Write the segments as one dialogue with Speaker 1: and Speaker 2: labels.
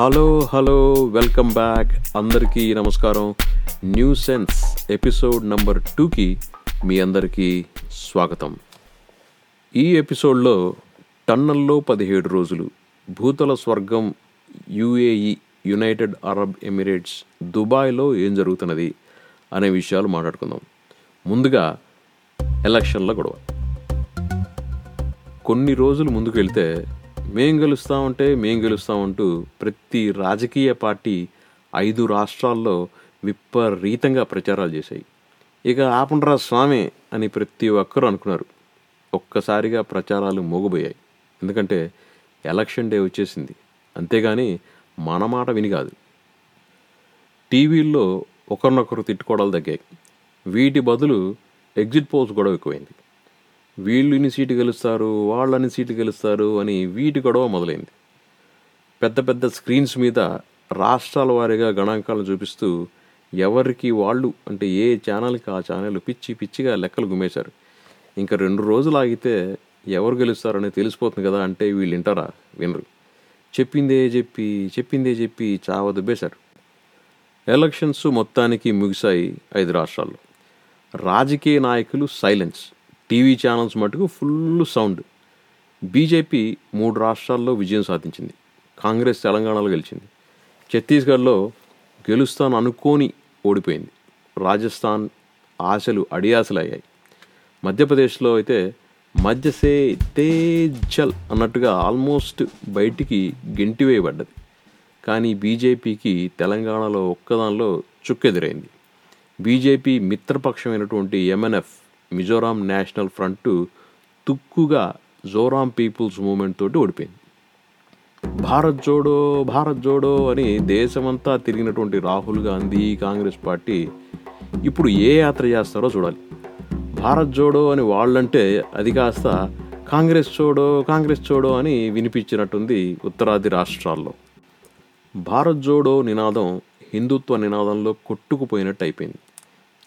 Speaker 1: Hello hello welcome back. అందరికీ నమస్కారం. New sense episode number టూకి మీ అందరికీ స్వాగతం. ఈ ఎపిసోడ్లో టన్నల్లో పదిహేడు రోజులు భూతల స్వర్గం యుఏఈ యునైటెడ్ అరబ్ ఎమిరేట్స్ దుబాయ్లో ఏం జరుగుతున్నది అనే విషయాలు మాట్లాడుకుందాం. ముందుగా ఎలక్షన్ల గొడవ. కొన్ని రోజులు ముందుకు వెళ్తే మేం గెలుస్తామంటే మేం గెలుస్తామంటూ ప్రతి రాజకీయ పార్టీ ఐదు రాష్ట్రాల్లో విపరీతంగా ప్రచారాలు చేశాయి. ఇక ఆపండ్రా స్వామి అని ప్రతి ఒక్కరూ అనుకున్నారు. ఒక్కసారిగా ప్రచారాలు మోగిపోయాయి ఎందుకంటే ఎలక్షన్ డే వచ్చేసింది. అంతేగాని మన మాట విని కాదు. టీవీల్లో ఒకరినొకరు తిట్టుకోవడాలు తగ్గాయి. వీటి బదులు ఎగ్జిట్ పోల్స్ గొడవ ఎక్కువైంది. వీళ్ళు ఇన్ని సీటు గెలుస్తారు వాళ్ళని సీటు గెలుస్తారు అని వీటి గొడవ మొదలైంది. పెద్ద పెద్ద స్క్రీన్స్ మీద రాష్ట్రాల వారీగా గణాంకాలను చూపిస్తూ ఎవరికి వాళ్ళు అంటే ఏ ఛానల్కి ఆ ఛానల్ పిచ్చి పిచ్చిగా లెక్కలు గుమ్మేశారు. ఇంకా రెండు రోజులు ఆగితే ఎవరు గెలుస్తారని తెలిసిపోతుంది కదా అంటే వీళ్ళు వింటారా? వినరు. చెప్పిందే చెప్పి చెప్పిందే చెప్పి చావ దుబ్బేశారు. ఎలక్షన్స్ మొత్తానికి ముగిశాయి ఐదు రాష్ట్రాల్లో. రాజకీయ నాయకులు సైలెన్స్. టీవీ ఛానల్స్ మటుకు ఫుల్ సౌండ్. బీజేపీ మూడు రాష్ట్రాల్లో విజయం సాధించింది. కాంగ్రెస్ తెలంగాణలో గెలిచింది. ఛత్తీస్గఢ్లో గెలుస్తాను అనుకోని ఓడిపోయింది. రాజస్థాన్ ఆశలు అడియాసలయ్యాయి. మధ్యప్రదేశ్లో అయితే మధ్యసే తేజల్ అన్నట్టుగా ఆల్మోస్ట్ బయటికి గెంటివేయబడ్డది కానీ బీజేపీకి తెలంగాణలో ఒక్కదానిలో చుక్కెదురైంది. బీజేపీ మిత్రపక్షమైనటువంటి ఎంఎన్ఎఫ్ మిజోరాం నేషనల్ ఫ్రంట్ తుక్కుగా జోరాం పీపుల్స్ మూమెంట్ తోటి ఓడిపోయింది. భారత్ జోడో భారత్ జోడో అని దేశమంతా తిరిగినటువంటి రాహుల్ గాంధీ కాంగ్రెస్ పార్టీ ఇప్పుడు ఏ యాత్ర చేస్తారో చూడాలి. భారత్ జోడో అని వాళ్ళంటే అది కాస్త కాంగ్రెస్ చోడో కాంగ్రెస్ చోడో అని వినిపించినట్టుంది ఉత్తరాది రాష్ట్రాల్లో. భారత్ జోడో నినాదం హిందుత్వ నినాదంలో కొట్టుకుపోయినట్టు అయిపోయింది.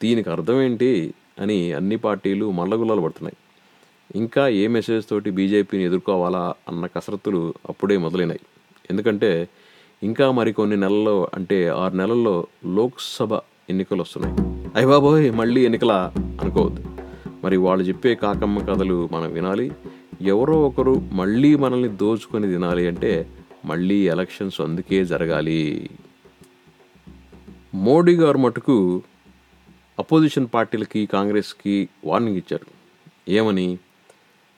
Speaker 1: దీనికి అర్థం ఏంటి? అని అన్ని పార్టీలు మల్లగుల్లాలు పడుతున్నాయి. ఇంకా ఏ మెసేజ్ తోటి బీజేపీని ఎదుర్కోవాలా అన్న కసరత్తులు అప్పుడే మొదలైనాయి. ఎందుకంటే ఇంకా మరికొన్ని నెలల్లో అంటే ఆరు నెలల్లో లోక్సభ ఎన్నికలు వస్తున్నాయి అయ్య బాబోయ్ మళ్ళీ ఎన్నికల అనుకోవద్దు. మరి వాళ్ళు చెప్పే కాకమ్మ కథలు మనం వినాలి. ఎవరో ఒకరు మళ్ళీ మనల్ని దోచుకొని తినాలి అంటే మళ్ళీ ఎలక్షన్స్ అందుకే జరగాలి. మోడీ గారు మటుకు అపోజిషన్ పార్టీలకి కాంగ్రెస్కి వార్నింగ్ ఇచ్చారు. ఏమని?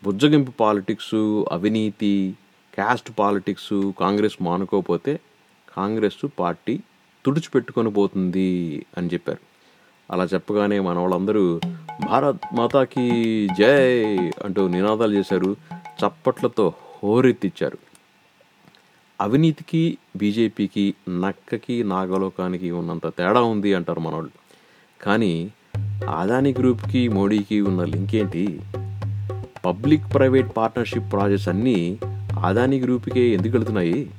Speaker 1: బుజ్జగింపు పాలిటిక్స్ అవినీతి క్యాస్ట్ పాలిటిక్స్ కాంగ్రెస్ మానుకోకపోతే కాంగ్రెస్ పార్టీ తుడిచిపెట్టుకొని పోతుంది అని చెప్పారు. అలా చెప్పగానే మన వాళ్ళందరూ భారత్ మాతాకి జై అంటూ నినాదాలు చేశారు. చప్పట్లతో హోరెత్తిచ్చారు. అవినీతికి బీజేపీకి నక్కకి నాగలోకానికి ఉన్నంత తేడా ఉంది అంటారు మనోళ్ళు. కానీ ఆదాని గ్రూప్కి మోడీకి ఉన్న లింక్ ఏంటి? పబ్లిక్ ప్రైవేట్ పార్ట్నర్షిప్ ప్రాజెక్ట్స్ అన్నీ ఆదాని గ్రూప్కే ఎందుకు వెళుతున్నాయి?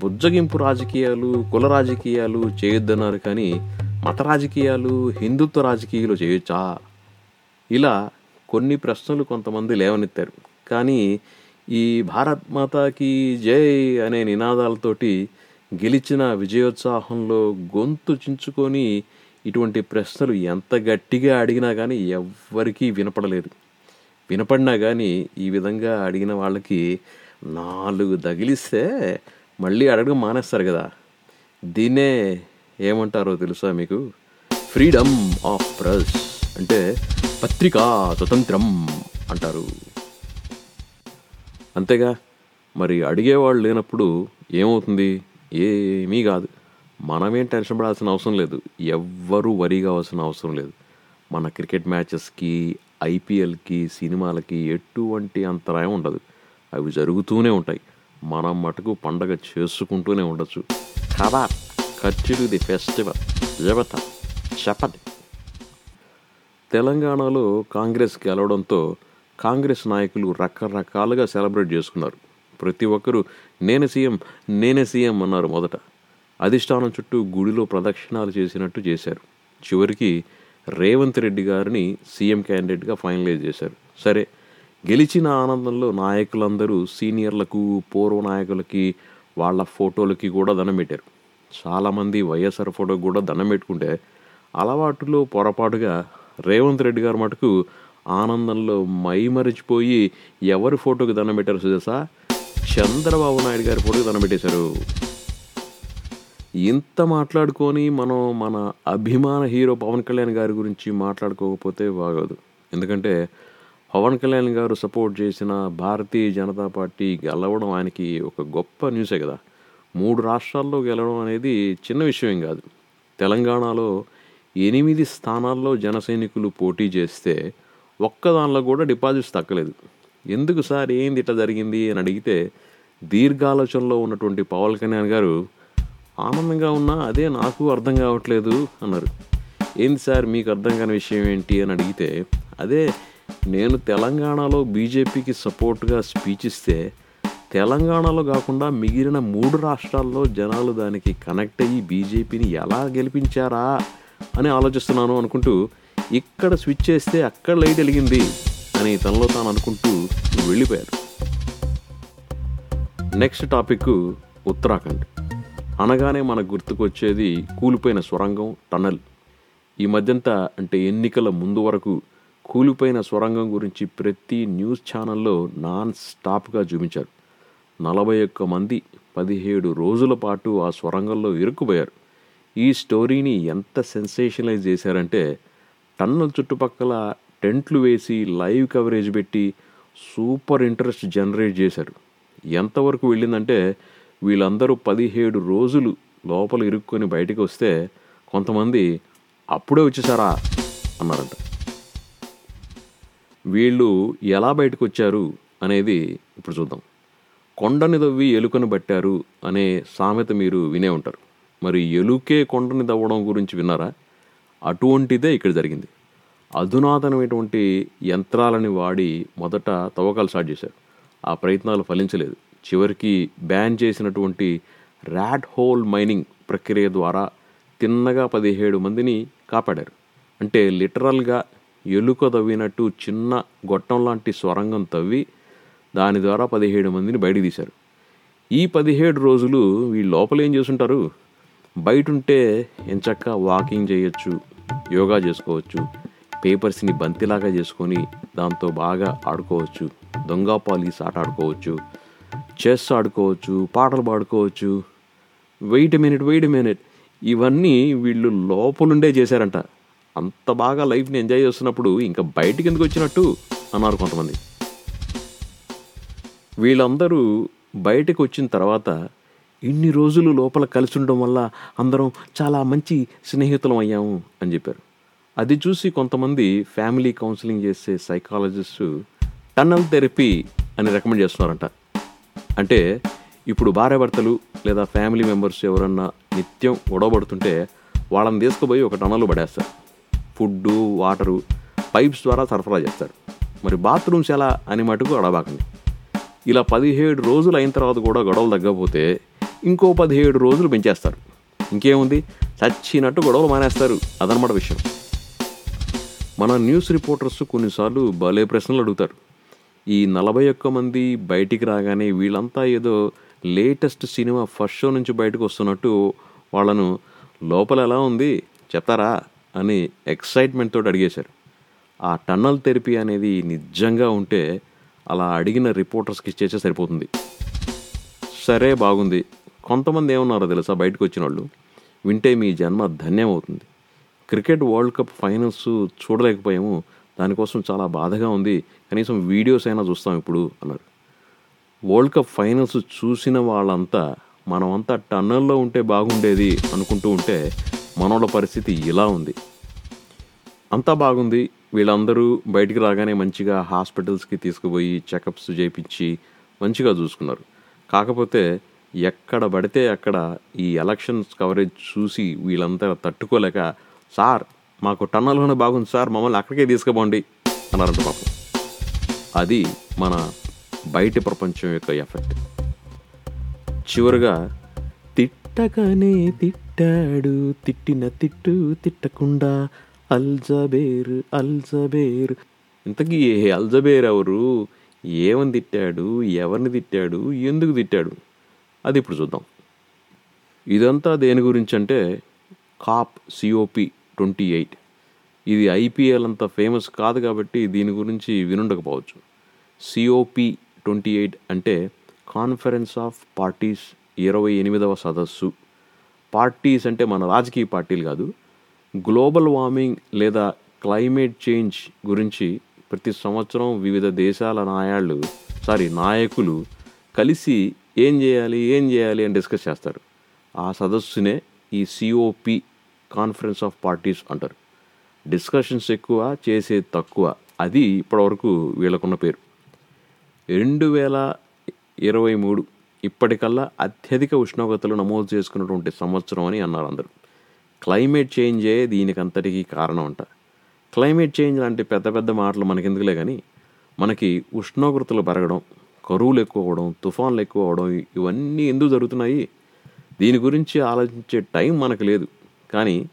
Speaker 1: బుజ్జగింపు రాజకీయాలు కుల రాజకీయాలు చేయొద్దన్నారు కానీ మత రాజకీయాలు హిందుత్వ రాజకీయాలు చేయొచ్చా? ఇలా కొన్ని ప్రశ్నలు కొంతమంది లేవనెత్తారు. కానీ ఈ భారత్ మాతాకి జై అనే నినాదాలతోటి గెలిచిన విజయోత్సాహంలో గొంతు చించుకొని ఇటువంటి ప్రశ్నలు ఎంత గట్టిగా అడిగినా కానీ ఎవ్వరికీ వినపడలేదు. వినపడినా కానీ ఈ విధంగా అడిగిన వాళ్ళకి నాలుగు తగిలిస్తే మళ్ళీ అడగడం మానేస్తారు కదా. దీన్నే ఏమంటారో తెలుసా మీకు? ఫ్రీడమ్ ఆఫ్ ప్రెస్ అంటే పత్రికా స్వతంత్రం అంటారు. అంతేగా మరి అడిగేవాళ్ళు లేనప్పుడు ఏమవుతుంది? ఏమీ కాదు. మనమేం టెన్షన్ పడాల్సిన అవసరం లేదు. ఎవ్వరూ వరీ కావాల్సిన అవసరం లేదు. మన క్రికెట్ మ్యాచెస్కి ఐపీఎల్కి సినిమాలకి ఎటువంటి అంతరాయం ఉండదు. అవి జరుగుతూనే ఉంటాయి. మనం మటుకు పండగ చేసుకుంటూనే ఉండొచ్చు. కదా ఖర్చులు ది ఫెస్టివల్ జబత చెప్పది తెలంగాణలో కాంగ్రెస్ గెలవడంతో కాంగ్రెస్ నాయకులు రకరకాలుగా సెలబ్రేట్ చేసుకున్నారు. ప్రతి ఒక్కరూ నేనే సీఎం నేనే సీఎం అన్నారు మొదట. అధిష్టానం చుట్టూ గుడిలో ప్రదక్షిణాలు చేసినట్టు చేశారు. చివరికి రేవంత్ రెడ్డి గారిని సీఎం క్యాండిడేట్గా ఫైనలైజ్ చేశారు. సరే గెలిచిన ఆనందంలో నాయకులందరూ సీనియర్లకు పూర్వ నాయకులకి వాళ్ళ ఫోటోలకి కూడా దండం పెట్టారు. చాలామంది వైఎస్ఆర్ ఫోటోకి కూడా దండం పెట్టుకుంటే అలవాటులో పొరపాటుగా రేవంత్ రెడ్డి గారు మటుకు ఆనందంలో మైమరిచిపోయి ఎవరి ఫోటోకి దండం పెట్టారు సుదేశా చంద్రబాబు నాయుడు గారి ఫోటోకి దండం పెట్టేశారు. ఇంత మాట్లాడుకొని మనం మన అభిమాన హీరో పవన్ కళ్యాణ్ గారి గురించి మాట్లాడుకోకపోతే బాగోదు. ఎందుకంటే పవన్ కళ్యాణ్ గారు సపోర్ట్ చేసిన భారతీయ జనతా పార్టీ గెలవడం ఆయనకి ఒక గొప్ప న్యూసే కదా. మూడు రాష్ట్రాల్లో గెలవడం అనేది చిన్న విషయం కాదు. తెలంగాణలో ఎనిమిది స్థానాల్లో జనసైనికులు పోటీ చేస్తే ఒక్క దానిలో కూడా డిపాజిట్స్ తక్కలేదు ఎందుకు సార్? ఏంది ఇట్లా జరిగింది అని అడిగితే దీర్ఘాలోచనలో ఉన్నటువంటి పవన్ కళ్యాణ్ గారు ఆనందంగా ఉన్నా అదే నాకు అర్థం కావట్లేదు అన్నారు. ఏంది సార్ మీకు అర్థం కాని విషయం ఏంటి అని అడిగితే అదే నేను తెలంగాణలో బీజేపీకి సపోర్ట్గా స్పీచ్ ఇస్తే తెలంగాణలో కాకుండా మిగిలిన మూడు రాష్ట్రాల్లో జనాలు దానికి కనెక్ట్ అయ్యి బీజేపీని ఎలా గెలిపించారా అని ఆలోచిస్తున్నాను అనుకుంటూ ఇక్కడ స్విచ్ చేస్తే అక్కడ లైట్ వెలిగింది అని తనలో తాను అనుకుంటూ వెళ్ళిపోయారు. Next topic Uttarakhand. అనగానే మనకు గుర్తుకొచ్చేది కూలిపోయిన సొరంగం టనల్. ఈ మధ్యంతా అంటే ఎన్నికల ముందు వరకు కూలిపోయిన సొరంగం గురించి ప్రతి న్యూస్ ఛానల్లో నాన్ స్టాప్గా చూపించారు. నలభై ఒక్క మంది పదిహేడు రోజుల పాటు ఆ సొరంగంలో ఇరుక్కుపోయారు. ఈ స్టోరీని ఎంత సెన్సేషనలైజ్ చేశారంటే టన్నల్ చుట్టుపక్కల టెంట్లు వేసి లైవ్ కవరేజ్ పెట్టి సూపర్ ఇంట్రెస్ట్ జనరేట్ చేశారు. ఎంతవరకు వెళ్ళిందంటే వీళ్ళందరూ పదిహేడు రోజులు లోపల ఇరుక్కొని బయటికి వస్తే కొంతమంది అప్పుడే వచ్చేసారా అన్నారంట. వీళ్ళు ఎలా బయటకు వచ్చారు అనేది ఇప్పుడు చూద్దాం. కొండని దవ్వి ఎలుకను పట్టారు అనే సామెత మీరు వినే ఉంటారు. మరి ఎలుకే కొండని దవ్వడం గురించి విన్నారా? అటువంటిదే ఇక్కడ జరిగింది. అధునాతనమైనటువంటి యంత్రాలని వాడి మొదట తవ్వకాలు స్టార్ట్ చేశారు. ఆ ప్రయత్నాలు ఫలించలేదు. చివరికి బ్యాన్ చేసినటువంటి ర్యాట్ హోల్ మైనింగ్ ప్రక్రియ ద్వారా తిన్నగా పదిహేడు మందిని కాపాడారు. అంటే లిటరల్గా ఎలుక తవ్వినట్టు చిన్న గొట్టం లాంటి స్వరంగం తవ్వి దాని ద్వారా పదిహేడు మందిని బయటికి తీశారు. ఈ పదిహేడు రోజులు వీళ్ళు లోపల ఏం చేస్తుంటారు? బయట ఉంటే ఎంచక్క వాకింగ్ చేయొచ్చు యోగా చేసుకోవచ్చు పేపర్స్ని బంతిలాగా చేసుకొని దాంతో బాగా ఆడుకోవచ్చు దొంగ పాలీస్ ఆట ఆడుకోవచ్చు చెస్ ఆడుకోవచ్చు పాటలు పాడుకోవచ్చు. వెయిట్ మినిట్ వెయిట్ మినిట్ ఇవన్నీ వీళ్ళు లోపలుండే చేశారంట. అంత బాగా లైఫ్ని ఎంజాయ్ చేస్తున్నప్పుడు ఇంకా బయటికి ఎందుకు వచ్చినట్టు అన్నారు కొంతమంది. వీళ్ళందరూ బయటకు వచ్చిన తర్వాత ఇన్ని రోజులు లోపల కలిసి ఉండడం వల్ల అందరం చాలా మంచి స్నేహితులం అయ్యాము అని చెప్పారు. అది చూసి కొంతమంది ఫ్యామిలీ కౌన్సిలింగ్ చేసే సైకాలజిస్టు టన్నల్ థెరపీ అని రికమెండ్ చేస్తున్నారంట. అంటే ఇప్పుడు భార్యాభర్తలు లేదా ఫ్యామిలీ మెంబర్స్ ఎవరన్నా నిత్యం గొడవబడుతుంటే వాళ్ళని తీసుకుపోయి ఒక టన్నల్ పడేస్తారు. ఫుడ్డు వాటరు పైప్స్ ద్వారా సరఫరా చేస్తారు. మరి బాత్రూమ్స్ ఎలా అని మటుకు అడబాకండి ఇలా పదిహేడు రోజులు అయిన తర్వాత కూడా గొడవలు తగ్గకపోతే ఇంకో పదిహేడు రోజులు పెంచేస్తారు. ఇంకేముంది? చచ్చినట్టు గొడవలు మానేస్తారు. అదనమాట విషయం. మన న్యూస్ రిపోర్టర్స్ కొన్నిసార్లు భలే ప్రశ్నలు అడుగుతారు. ఈ నలభై ఒక్క మంది బయటికి రాగానే వీళ్ళంతా ఏదో లేటెస్ట్ సినిమా ఫస్ట్ షో నుంచి బయటకు వస్తున్నట్టు వాళ్ళను లోపల ఎలా ఉంది చెప్తారా అని ఎక్సైట్మెంట్ తోటి అడిగేశారు. ఆ టన్నల్ థెరపీ అనేది నిజంగా ఉంటే అలా అడిగిన రిపోర్టర్స్కి ఇచ్చేసే సరిపోతుంది. సరే బాగుంది. కొంతమంది ఏమన్నారో తెలుసా బయటకు వచ్చిన వాళ్ళు వింటే మీ జన్మ ధన్యమవుతుంది. క్రికెట్ వరల్డ్ కప్ ఫైనల్స్ చూడలేకపోయాము. దానికోసం చాలా బాధగా ఉంది. కనీసం వీడియోస్ అయినా చూస్తాం ఇప్పుడు అన్నారు వరల్డ్ కప్ ఫైనల్స్ చూసిన వాళ్ళంతా మనమంతా టన్నల్లో ఉంటే బాగుండేది అనుకుంటూ ఉంటే మనోళ్ళ పరిస్థితి ఇలా ఉంది. అంతా బాగుంది. వీళ్ళందరూ బయటికి రాగానే మంచిగా హాస్పిటల్స్కి తీసుకుపోయి చెకప్స్ చేయించి మంచిగా చూసుకున్నారు. కాకపోతే ఎక్కడ పడితే అక్కడ ఈ ఎలక్షన్స్ కవరేజ్ చూసి వీళ్ళంతా తట్టుకోలేక సార్ మాకు టన్నల్లోనే బాగుంది సార్ మమ్మల్ని అక్కడికే తీసుకుపోండి అన్నారంట పాపం. అది మన బయటి ప్రపంచం యొక్క ఎఫెక్ట్. చివరిగా తిట్టకనే తిట్టాడు తిట్టిన తిట్టు తిట్టకుండా అల్జబేర్ అల్జబేర్. ఇంతకీ ఏ అల్జబేర్ ఎవరు? ఏమని తిట్టాడు? ఎవరిని తిట్టాడు? ఎందుకు తిట్టాడు? అది ఇప్పుడు చూద్దాం. ఇదంతా దేని గురించి అంటే COP C O P twenty eight. ఇది ఐపీఎల్ అంత ఫేమస్ కాదు కాబట్టి దీని గురించి వినుండకపోవచ్చు. C O P twenty eight అంటే కాన్ఫరెన్స్ ఆఫ్ పార్టీస్ ఇరవై ఎనిమిదవ సదస్సు. పార్టీస్ అంటే మన రాజకీయ పార్టీలు కాదు. గ్లోబల్ వార్మింగ్ లేదా క్లైమేట్ చేంజ్ గురించి ప్రతి సంవత్సరం వివిధ దేశాల నాయాళ్ళు సారీ నాయకులు కలిసి ఏం చేయాలి ఏం చేయాలి అని డిస్కస్ చేస్తారు. ఆ సదస్సునే ఈ C O P conference of parties అంటారు. డిస్కషన్స్ ఎక్కువ చేసే తక్కువ. అది ఇప్పటివరకు వీళ్ళకున్న పేరు. రెండు వేల ఇరవై మూడు ఇప్పటికల్లా అత్యధిక ఉష్ణోగ్రతలు నమోదు చేసుకున్నటువంటి సంవత్సరం అని అన్నారు అందరూ. క్లైమేట్ చేంజే దీనికంతటికీ కారణం అంట. క్లైమేట్ చేంజ్ లాంటి పెద్ద పెద్ద మాటలు మనకెందుకులే కానీ మనకి ఉష్ణోగ్రతలు పెరగడం కరువులు ఎక్కువ అవడం తుఫాన్లు ఎక్కువ అవ్వడం ఇవన్నీ ఎందుకు జరుగుతున్నాయి? దీని గురించి ఆలోచించే టైం మనకు లేదు. కానీ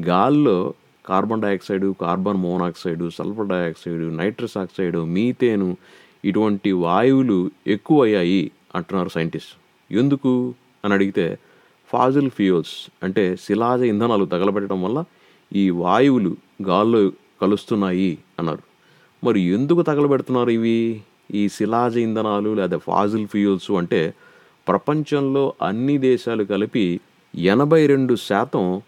Speaker 1: గాల్లో carbon dioxide carbon monoxide sulphur dioxide nitrous oxide methane ఇటువంటి వాయువులు ఎక్కువ అయ్యాయి అంటున్నారు సైంటిస్ట్. ఎందుకు? అని అడిగితే ఫాజిల్ ఫ్యూయల్స్ అంటే శిలాజ ఇంధనాలు తగలబెట్టడం వల్ల ఈ వాయువులు గాల్లో కలుస్తున్నాయి అన్నారు. మరి ఎందుకు తగలబెడుతున్నారు ఇవి? ఈ శిలాజ ఇంధనాలు లేదా ఫాజిల్ ఫ్యూయల్స్ అంటే ప్రపంచంలో అన్ని దేశాలు కలిపి ఎనభై రెండు శాతం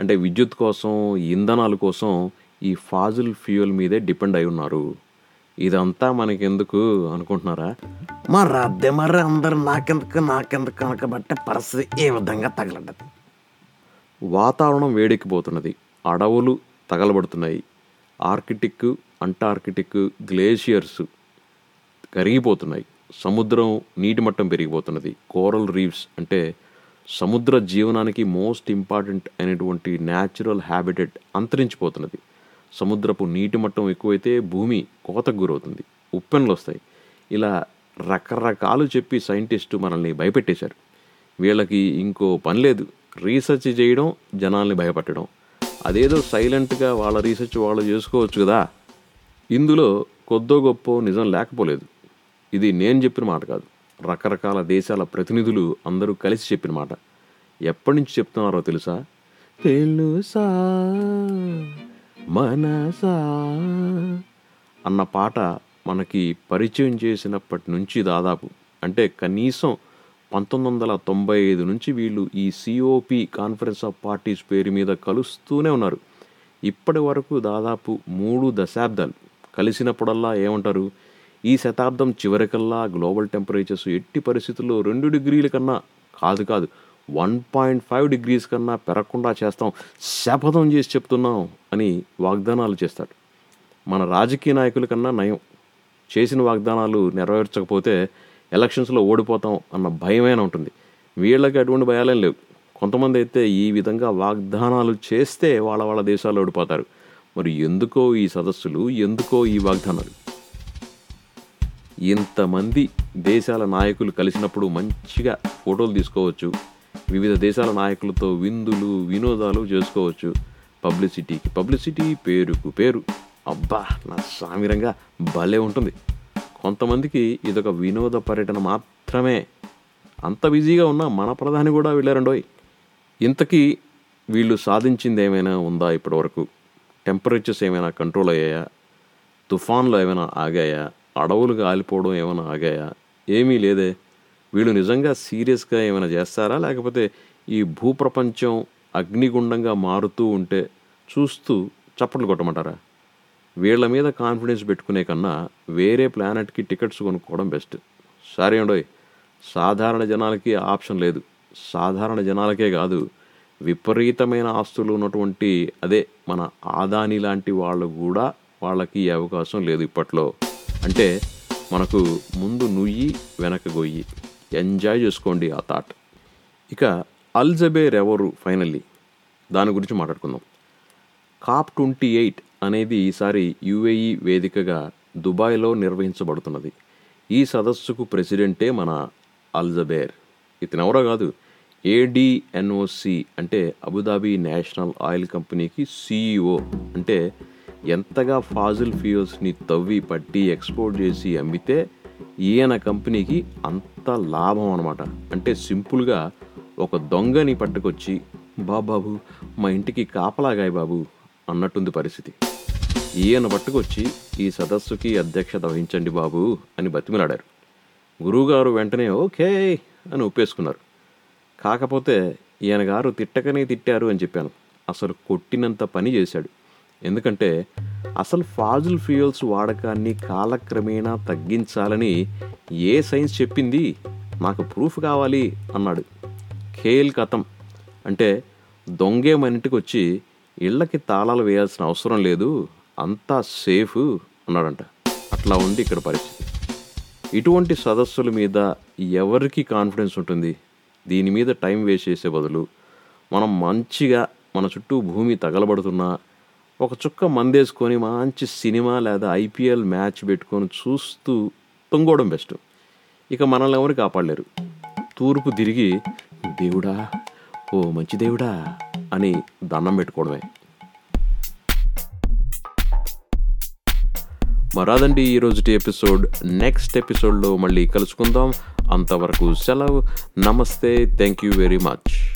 Speaker 1: అంటే విద్యుత్ కోసం ఇంధనాల కోసం ఈ ఫాజిల్ ఫ్యూయల్ మీదే డిపెండ్ అయి ఉన్నారు. ఇదంతా మనకెందుకు అనుకుంటున్నారా?
Speaker 2: మరి అద్దె మరి అందరు నాకెందుకు నాకెందుకు అనకబట్టే పరిస్థితి ఏ విధంగా తగలడ్డది?
Speaker 1: వాతావరణం వేడెక్కిపోతున్నది. అడవులు తగలబడుతున్నాయి. ఆర్కిటిక్ అంటార్కిటిక్ గ్లేషియర్స్ కరిగిపోతున్నాయి. సముద్రం నీటి మట్టం పెరిగిపోతున్నది. కోరల్ రీఫ్స్ అంటే సముద్ర జీవనానికి మోస్ట్ ఇంపార్టెంట్ అయినటువంటి న్యాచురల్ హ్యాబిటెట్ అంతరించిపోతున్నది. సముద్రపు నీటి మట్టం ఎక్కువైతే భూమి కోతకు గురవుతుంది. ఉప్పెనలు వస్తాయి. ఇలా రకరకాలు చెప్పి సైంటిస్టు మనల్ని భయపెట్టేశారు. వీళ్ళకి ఇంకో పని లేదు. రీసెర్చ్ చేయడం జనాల్ని భయపెట్టడం. అదేదో సైలెంట్గా వాళ్ళ రీసెర్చ్ వాళ్ళు చేసుకోవచ్చు కదా. ఇందులో కొద్దో గొప్ప నిజం లేకపోలేదు. ఇది నేను చెప్పిన మాట కాదు. రకరకాల దేశాల ప్రతినిధులు అందరూ కలిసి చెప్పిన మాట. ఎప్పటి నుంచి చెప్తున్నారో తెలుసా? తెలుసా? మనసా? అన్న పాట మనకి పరిచయం చేసినప్పటి నుంచి దాదాపు అంటే కనీసం పంతొమ్మిది వందల తొంభై ఐదు నుంచి వీళ్ళు ఈ సిఓపి కాన్ఫరెన్స్ ఆఫ్ పార్టీస్ పేరు మీద కలుస్తూనే ఉన్నారు. ఇప్పటి వరకు దాదాపు మూడు దశాబ్దాలు కలిసినప్పుడల్లా ఏమంటారు? ఈ శతాబ్దం చివరికల్లా గ్లోబల్ టెంపరేచర్స్ ఎట్టి పరిస్థితుల్లో రెండు డిగ్రీల కన్నా కాదు కాదు వన్ పాయింట్ ఫైవ్ డిగ్రీస్ కన్నా పెరగకుండా చేస్తాం శపథం చేసి చెప్తున్నాం అని వాగ్దానాలు చేస్తాడు. మన రాజకీయ నాయకుల కన్నా నయం. చేసిన వాగ్దానాలు నెరవేర్చకపోతే ఎలక్షన్స్లో ఓడిపోతాం అన్న భయమైన ఉంటుంది. వీళ్ళకి అటువంటి భయాలేం లేవు. కొంతమంది అయితే ఈ విధంగా వాగ్దానాలు చేస్తే వాళ్ళ వాళ్ళ దేశాలు ఓడిపోతారు. మరి ఎందుకో ఈ సదస్సులు ఎందుకో ఈ వాగ్దానాలు? ఇంతమంది దేశాల నాయకులు కలిసినప్పుడు మంచిగా ఫోటోలు తీసుకోవచ్చు. వివిధ దేశాల నాయకులతో విందులు వినోదాలు చేసుకోవచ్చు. పబ్లిసిటీకి పబ్లిసిటీ పేరుకు పేరు. అబ్బా నా సామిరంగా భలే ఉంటుంది. కొంతమందికి ఇదొక వినోద పర్యటన మాత్రమే. అంత బిజీగా ఉన్న మన ప్రధాని కూడా వెళ్ళారండోయ్ ఇంతకీ వీళ్ళు సాధించింది ఏమైనా ఉందా ఇప్పటివరకు? టెంపరేచర్స్ ఏమైనా కంట్రోల్ అయ్యాయా? తుఫాన్లు ఏమైనా ఆగాయా? అడవులు కాలిపోవడం ఏమైనా ఆగాయా? ఏమీ లేదే. వీళ్ళు నిజంగా సీరియస్గా ఏమైనా చేస్తారా? లేకపోతే ఈ భూప్రపంచం అగ్నిగుండంగా మారుతూ ఉంటే చూస్తూ చప్పట్లు కొట్టమంటారా? వీళ్ళ మీద కాన్ఫిడెన్స్ పెట్టుకునే కన్నా వేరే ప్లానెట్కి టికెట్స్ కొనుక్కోవడం బెస్ట్. సరే అండోయ్ సాధారణ జనాలకి ఆప్షన్ లేదు. సాధారణ జనాలకే కాదు. విపరీతమైన ఆస్తులు ఉన్నటువంటి అదే మన ఆదాని లాంటి వాళ్ళు కూడా వాళ్ళకి అవకాశం లేదు ఇప్పట్లో. అంటే మనకు ముందు నుయ్యి వెనక గొయ్యి. ఎంజాయ్ చేసుకోండి ఆ థాట్ ఇక అల్జబేర్ ఎవరు ఫైనల్లీ దాని గురించి మాట్లాడుకుందాం. కాప్ ట్వంటీ ఎయిట్ అనేది ఈసారి యుఏఈ వేదికగా దుబాయ్లో నిర్వహించబడుతున్నది. ఈ సదస్సుకు ప్రెసిడెంటే మన అల్జబేర్ ఇతనెవరో కాదు. ఏడిఎన్ఓసి అంటే అబుదాబి నేషనల్ ఆయిల్ కంపెనీకి సీఈఓ అంటే ఎంతగా ఫాజిల్ ఫ్యూయల్స్ని తవ్వి పట్టి ఎక్స్పోర్ట్ చేసి అమ్మితే ఈయన కంపెనీకి అంత లాభం అనమాట అంటే సింపుల్గా ఒక దొంగని పట్టుకొచ్చి బాబాబు మా ఇంటికి కాపలాగాయ బాబు అన్నట్టుంది పరిస్థితి. ఈయన పట్టుకొచ్చి ఈ సదస్సుకి అధ్యక్షత వహించండి బాబు అని బతిమిలాడారు. గురువుగారు వెంటనే ఓకే అని ఒప్పేసుకున్నారు. కాకపోతే ఈయన గారు తిట్టకనే తిట్టారు అని చెప్పాను. అసలు కొట్టినంత పని చేశాడు. ఎందుకంటే అసలు ఫాజిల్ ఫ్యూయల్స్ వాడకాన్ని కాలక్రమేణా తగ్గించాలని ఏ సైన్స్ చెప్పింది? నాకు ప్రూఫ్ కావాలి అన్నాడు. ఖేల్ కథం. అంటే దొంగే మన ఇంటికి వచ్చి ఇళ్ళకి తాళాలు వేయాల్సిన అవసరం లేదు అంతా సేఫ్ అన్నాడంట. అట్లా ఉంది ఇక్కడ పరిస్థితి. ఇటువంటి సదస్సుల మీద ఎవరికి కాన్ఫిడెన్స్ ఉంటుంది? దీని మీద టైం వేస్ట్ చేసే బదులు మనం మంచిగా మన చుట్టూ భూమి తగలబడుతున్నా ఒక చుక్క మందేసుకొని మంచి సినిమా లేదా ఐపీఎల్ మ్యాచ్ పెట్టుకొని చూస్తూ తొంగోవడం బెస్ట్. ఇక మనల్ని ఎవరు కాపాడలేరు. తూర్పు తిరిగి దేవుడా ఓ మంచి దేవుడా అని దండం పెట్టుకోవడమే. మరాదండి ఈ ఎపిసోడ్. నెక్స్ట్ ఎపిసోడ్లో మళ్ళీ కలుసుకుందాం. అంతవరకు సెలవు. నమస్తే. Thank you very much.